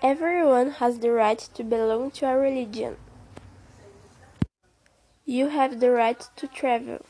Everyone has the right to belong to a religion. You have the right to travel.